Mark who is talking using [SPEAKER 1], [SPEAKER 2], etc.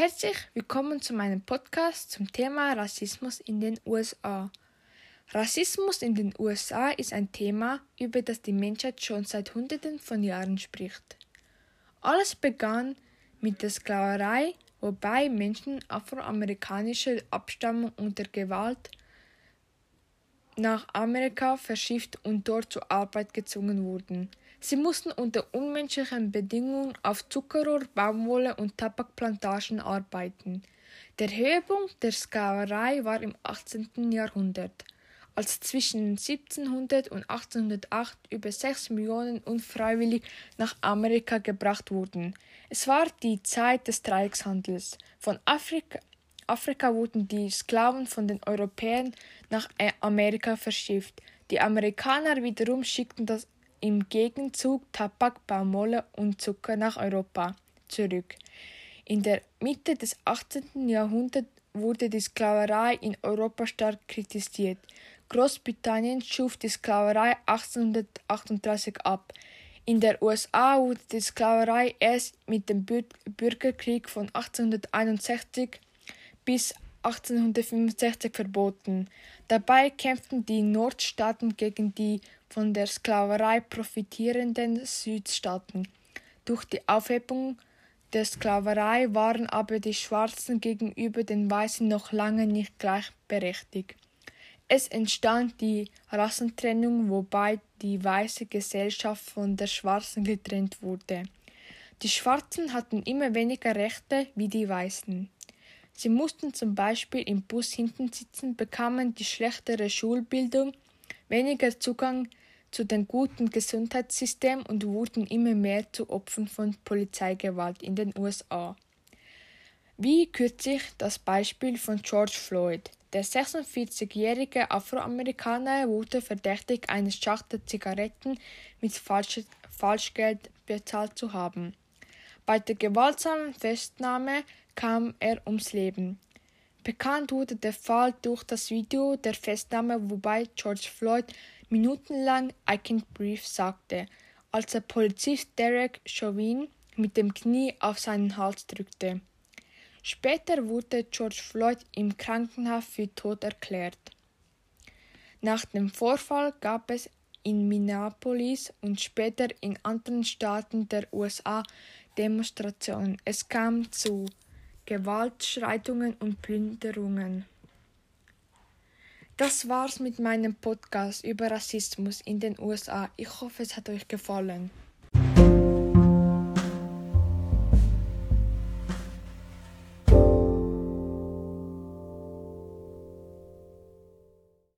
[SPEAKER 1] Herzlich willkommen zu meinem Podcast zum Thema Rassismus in den USA. Rassismus in den USA ist ein Thema, über das die Menschheit schon seit Hunderten von Jahren spricht. Alles begann mit der Sklaverei, wobei Menschen afroamerikanischer Abstammung unter Gewalt nach Amerika verschifft und dort zur Arbeit gezwungen wurden. Sie mussten unter unmenschlichen Bedingungen auf Zuckerrohr, Baumwolle und Tabakplantagen arbeiten. Der Höhepunkt der Sklaverei war im 18. Jahrhundert, als zwischen 1700 und 1808 über 6 Millionen unfreiwillig nach Amerika gebracht wurden. Es war die Zeit des Dreieckshandels. Von Afrika, Afrika wurden die Sklaven von den Europäern nach Amerika verschifft. Die Amerikaner wiederum schickten das im Gegenzug Tabak, Baumwolle und Zucker nach Europa zurück. In der Mitte des 18. Jahrhunderts wurde die Sklaverei in Europa stark kritisiert. Großbritannien schuf die Sklaverei 1838 ab. In der USA wurde die Sklaverei erst mit dem Bürgerkrieg von 1861 bis 1865 verboten. Dabei kämpften die Nordstaaten gegen die von der Sklaverei profitierenden Südstaaten. Durch die Aufhebung der Sklaverei waren aber die Schwarzen gegenüber den Weißen noch lange nicht gleichberechtigt. Es entstand die Rassentrennung, wobei die weiße Gesellschaft von der schwarzen getrennt wurde. Die Schwarzen hatten immer weniger Rechte wie die Weißen. Sie mussten zum Beispiel im Bus hinten sitzen, bekamen die schlechtere Schulbildung, weniger Zugang zu dem guten Gesundheitssystem und wurden immer mehr zu Opfern von Polizeigewalt in den USA. Wie kürzlich das Beispiel von George Floyd. Der 46-jährige Afroamerikaner wurde verdächtig, eine Schachtel Zigaretten mit Falschgeld bezahlt zu haben. Bei der gewaltsamen Festnahme kam er ums Leben. Bekannt wurde der Fall durch das Video der Festnahme, wobei George Floyd minutenlang I can't breathe sagte, als der Polizist Derek Chauvin mit dem Knie auf seinen Hals drückte. Später wurde George Floyd im Krankenhaus für tot erklärt. Nach dem Vorfall gab es in Minneapolis und später in anderen Staaten der USA Demonstrationen. Es kam zu Gewaltschreitungen und Plünderungen. Das war's mit meinem Podcast über Rassismus in den USA. Ich hoffe, es hat euch gefallen.